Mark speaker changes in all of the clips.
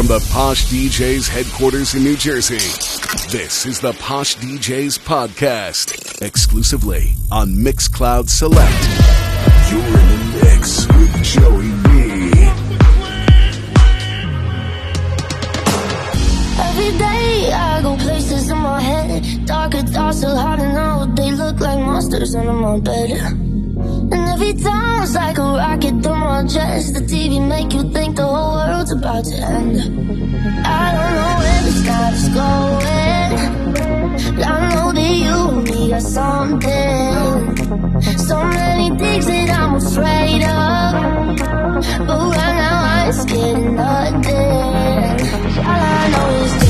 Speaker 1: From the Posh DJs headquarters in New Jersey, this is the Posh DJs podcast, exclusively on Mixcloud Select. You're in the mix with Joey B.
Speaker 2: Every day I go places in my head, darker thoughts are hard to know. They look like monsters under my bed. And every time it's like a rocket through my chest The TV make you think the whole world's about to end. I don't know where this life's going. But I know that you and me are something. So many things that I'm afraid of. But right now I'm scared of nothing. All I know is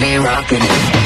Speaker 3: be rocking it.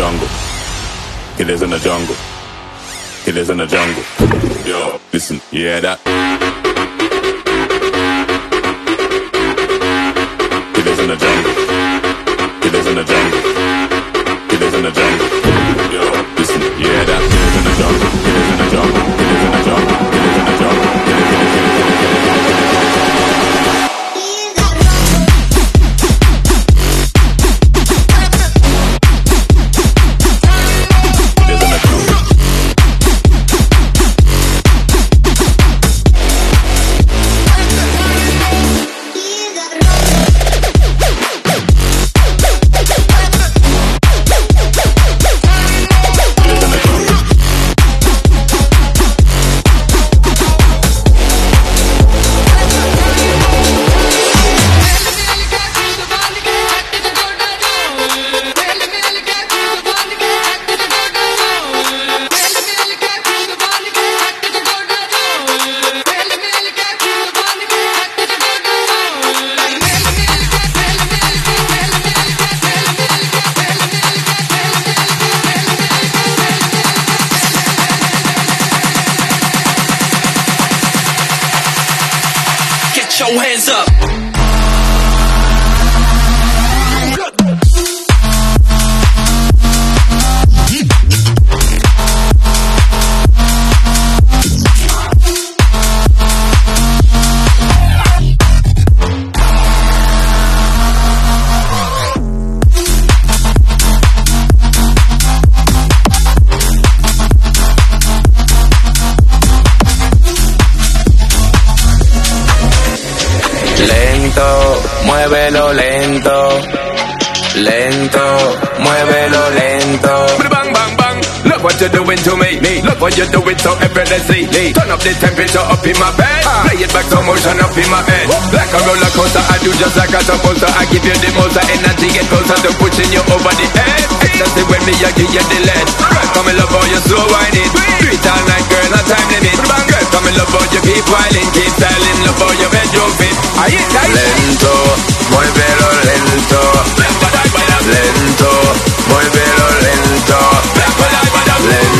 Speaker 4: Jungle. It is in the jungle. It is in the jungle. Yo, listen, hear that? It is in the jungle. It is in the jungle.
Speaker 5: Muévelo lento. Lento, muévelo lento.
Speaker 6: Bang bang bang. Look what you're doing to What you're doing so effortlessly. Turn up the temperature up in my bed. Ah. Play it back so motion up in my head. Like a roller coaster, I do just like I'm supposed to. I give you the most energy, get closer to pushing you over the edge. Ecstasy when me, I give you the lead. Girl, come and love how you so whining. Do it all night, girl, no time limit. Girl, come and love how you keep whining, keep styling, love how your bedroom fit. I hit that.
Speaker 5: Lento, muévelo lento. Lento, muévelo lento. Lento,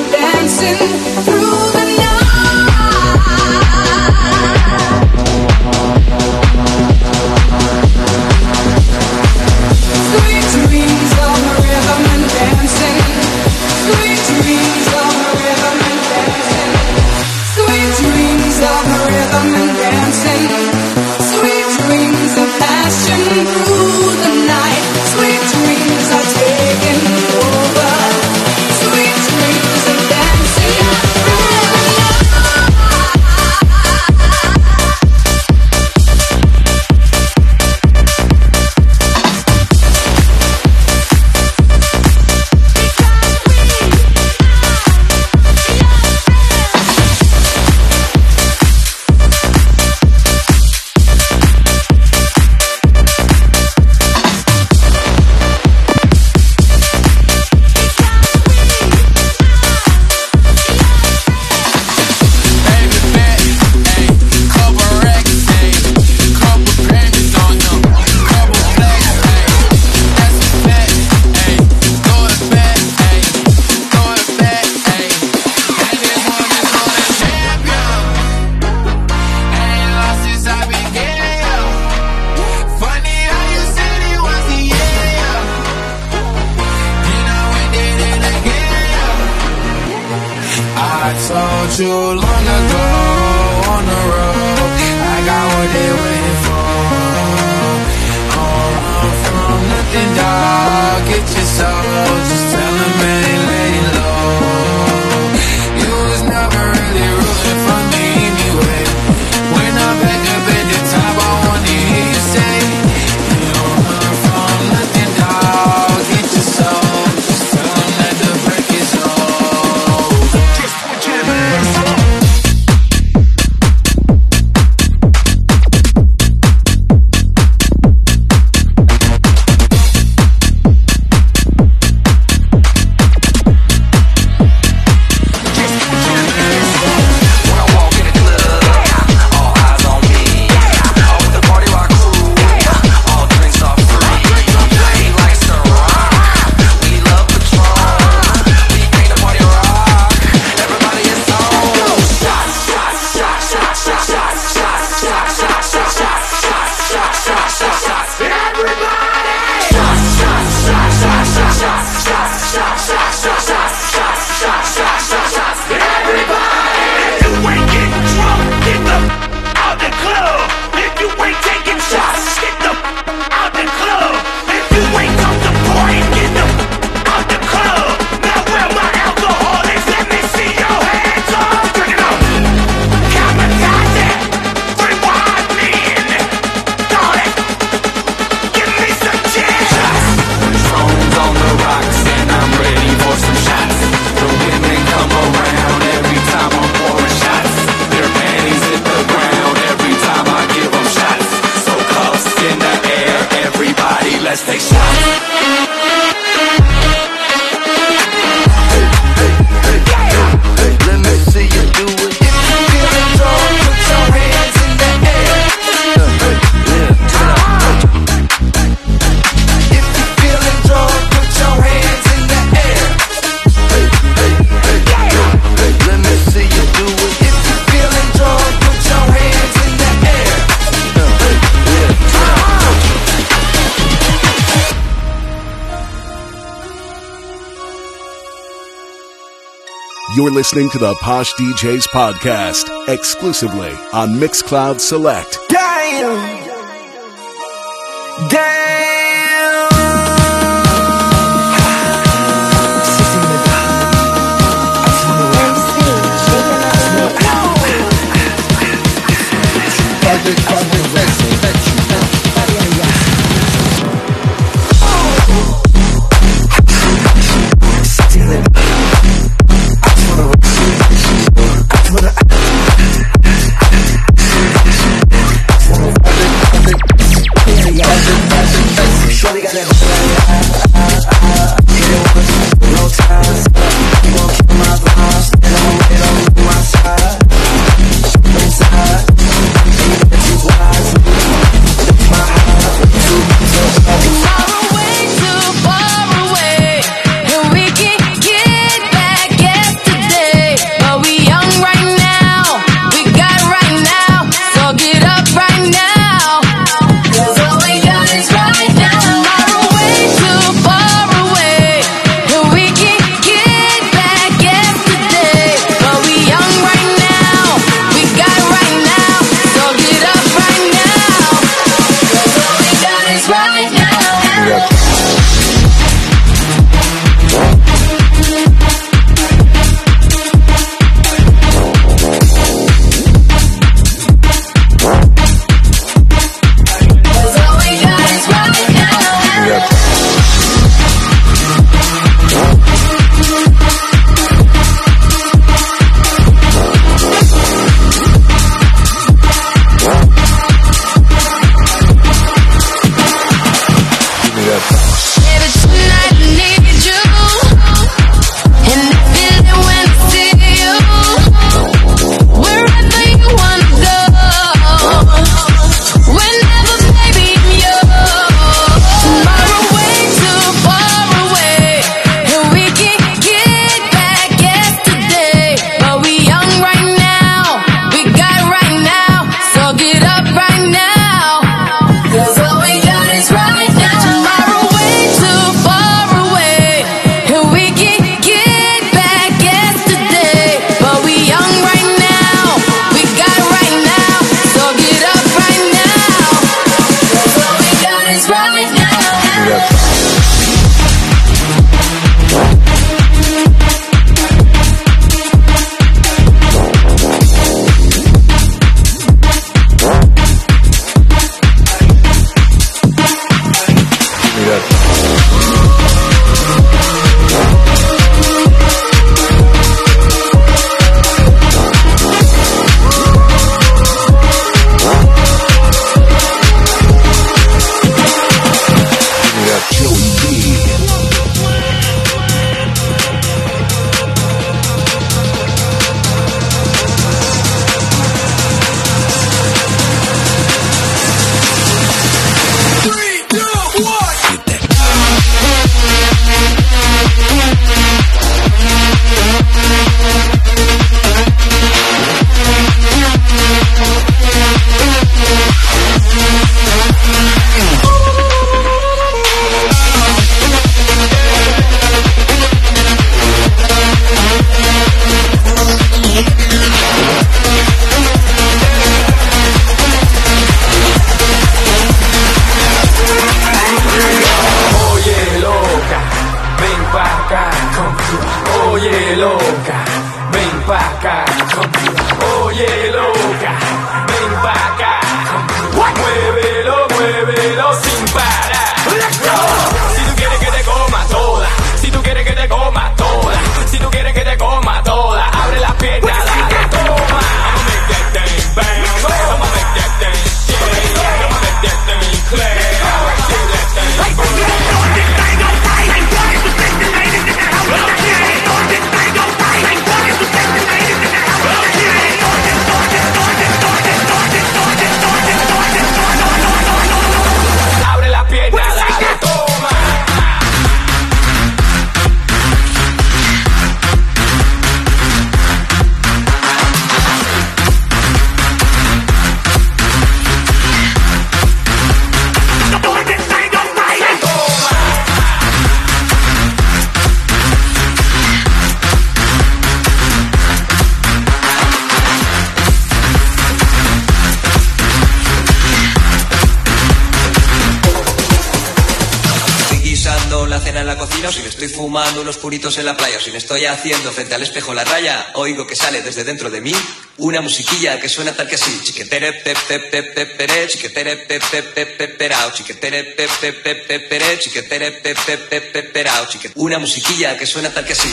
Speaker 2: I told you long ago on the road, I got what they waiting for. All oh, from nothing, dog. Get your soul.
Speaker 7: You're listening to the Posh DJs podcast exclusively on Mixcloud Select.
Speaker 8: Damn!
Speaker 9: puritos en la playa, o si me estoy haciendo frente al espejo la raya, oigo que sale desde dentro de mí una musiquilla que suena tal que así, chiquetere pepepepeperé, chiquetere pepepepeperao, chiquetere pepepepeperé, chiquetere pepepepeperao, una musiquilla que suena tal que así.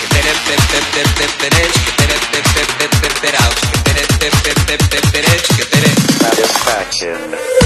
Speaker 9: Chiquetere pepepepeperé, chiquetere pepepepeperao, chiquetere pepepepeperé, chiquetere
Speaker 10: satisfaction.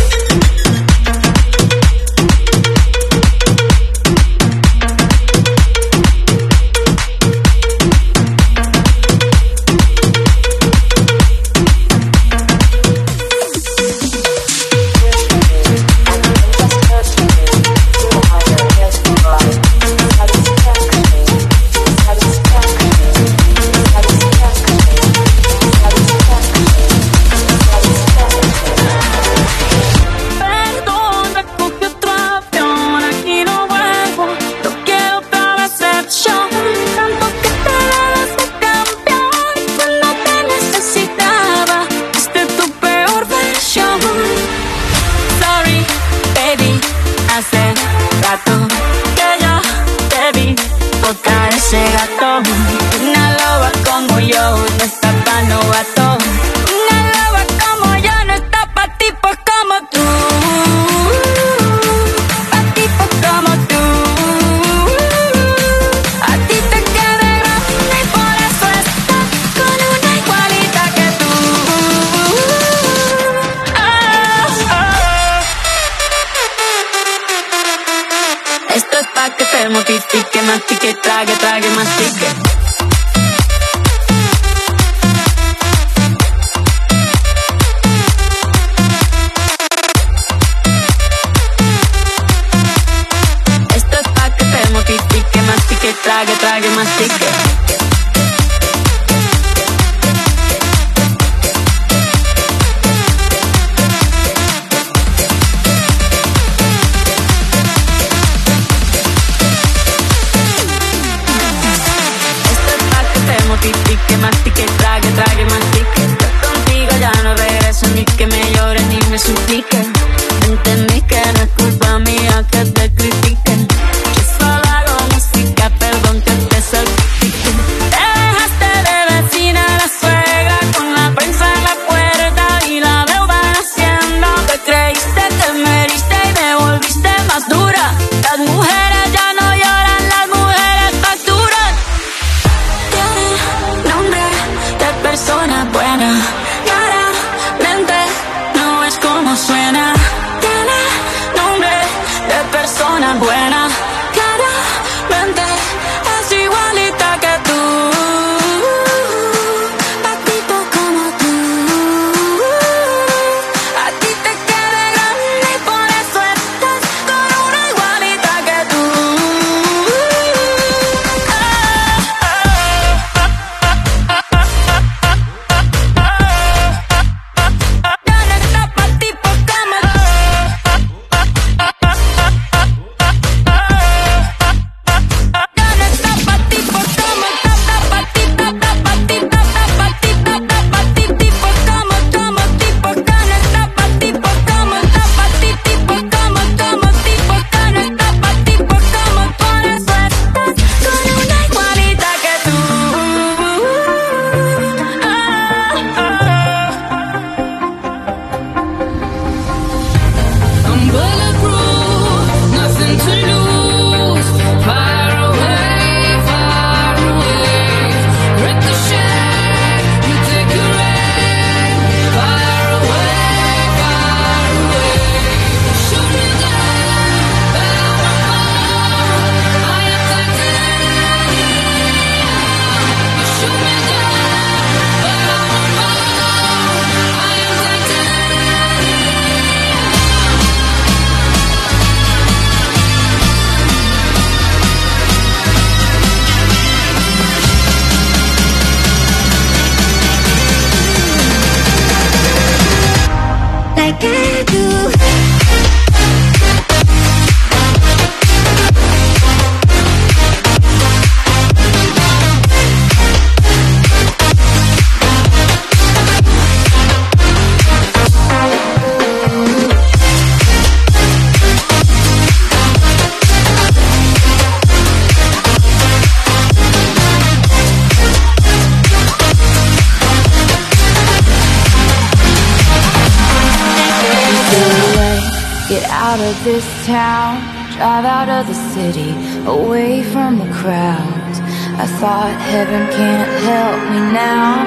Speaker 11: Heaven can't help me now.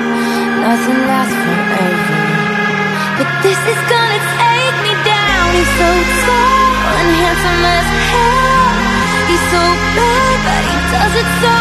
Speaker 11: Nothing lasts forever. But this is gonna take me down. He's so tall and handsome as hell. He's so bad but he does it so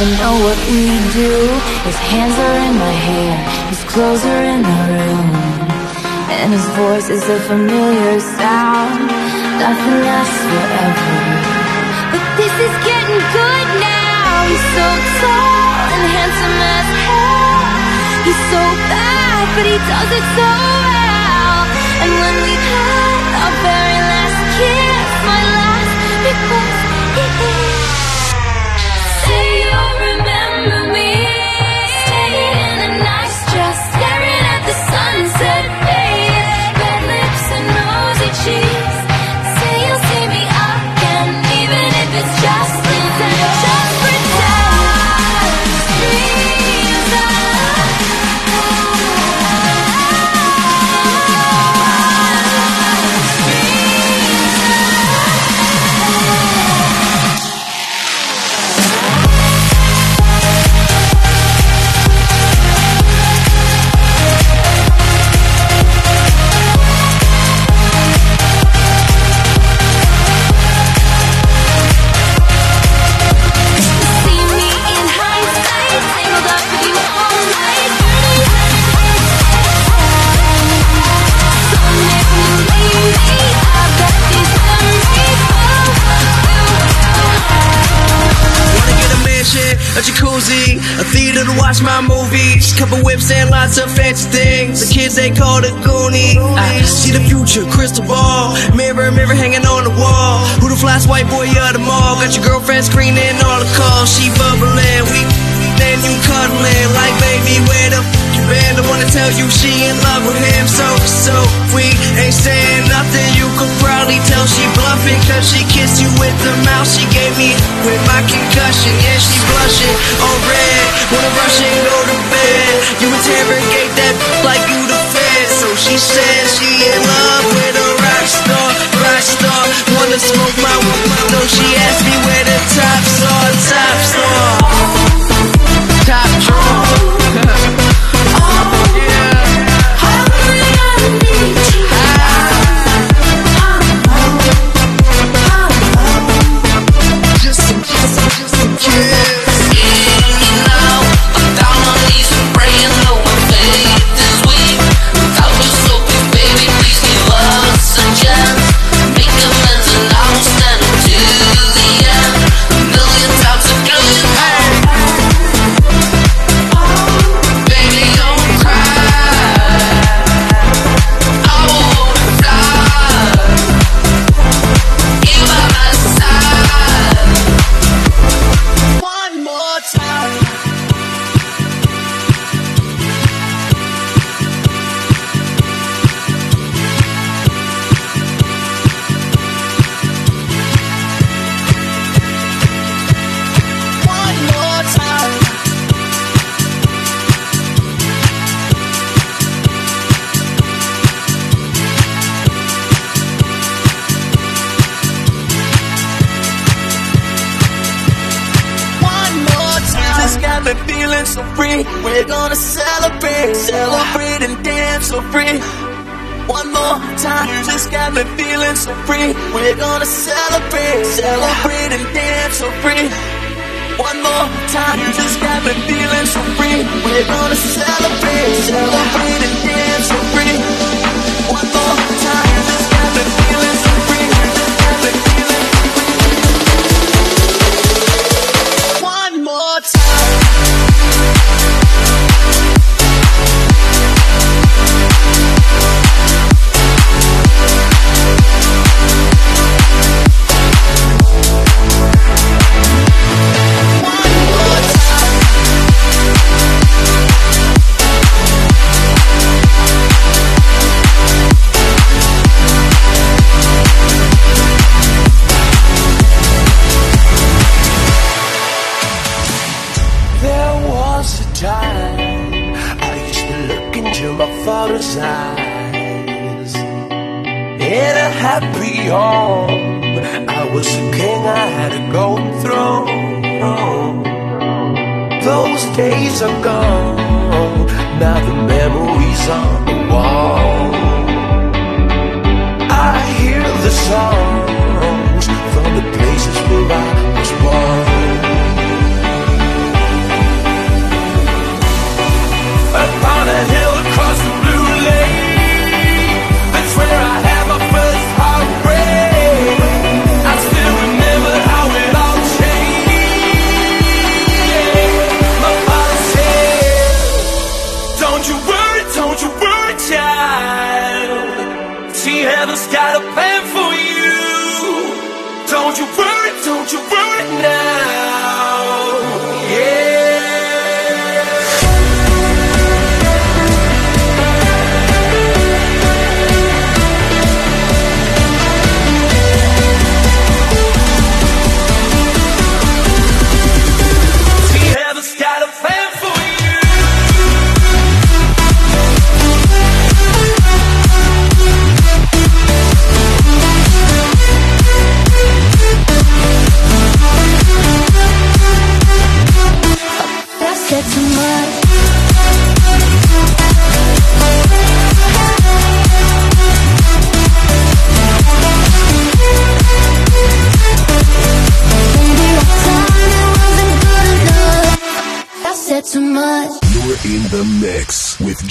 Speaker 11: I know what we do. His hands are in my hair, his clothes are in the room. And his voice is a familiar sound. Nothing lasts forever. But this is getting good now. He's so tall and handsome as hell. He's so bad, but he does it so well. And when we
Speaker 7: have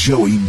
Speaker 7: mix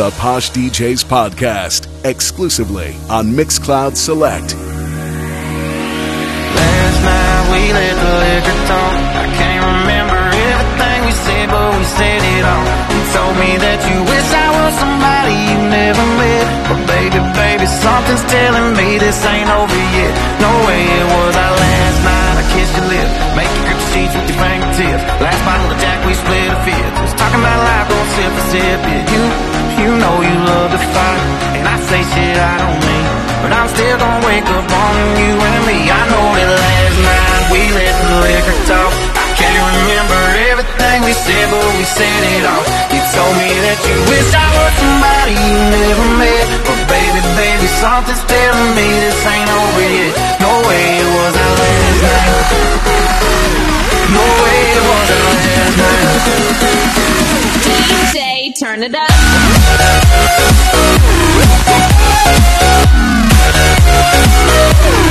Speaker 10: the
Speaker 7: Posh DJs podcast exclusively on Mixcloud Select.
Speaker 5: Last night we let the liquor talk. I can't remember everything we said, but we said it all. You told me that you wish I was somebody you never met. But baby, baby, something's telling me this ain't over up on you and me. I know that last night we let the liquor talk. I can't remember everything we said, but we said it all. You told me that you wish I was somebody you never met. But baby, baby, something's telling me this ain't over yet. No way it was our last night. No way it was our last night.
Speaker 11: DJ, turn it up.
Speaker 5: I yeah.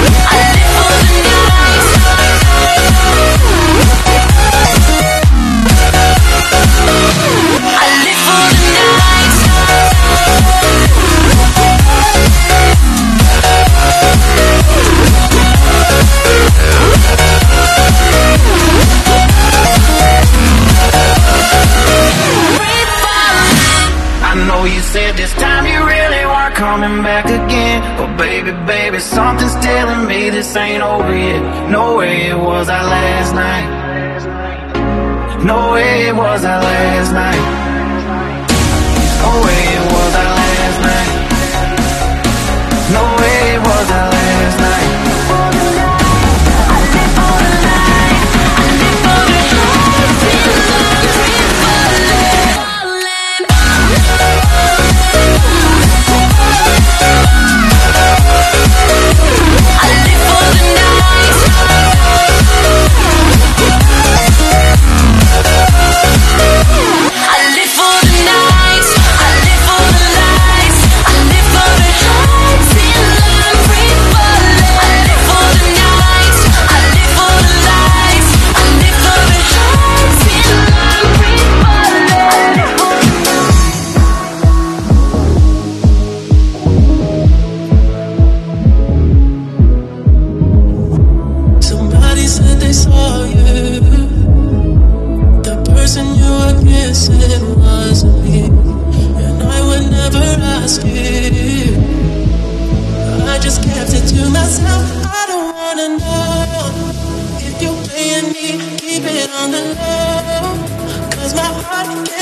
Speaker 5: Something's telling me this ain't over yet. No way it was our last night. No way it was our last night.
Speaker 3: I
Speaker 12: just kept it to myself. I don't wanna know if you're me. Keep it on the low. Cause my heart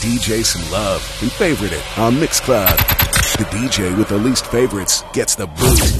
Speaker 1: DJ some love and favorite it on Mixcloud. The DJ with the least favorites gets the boot.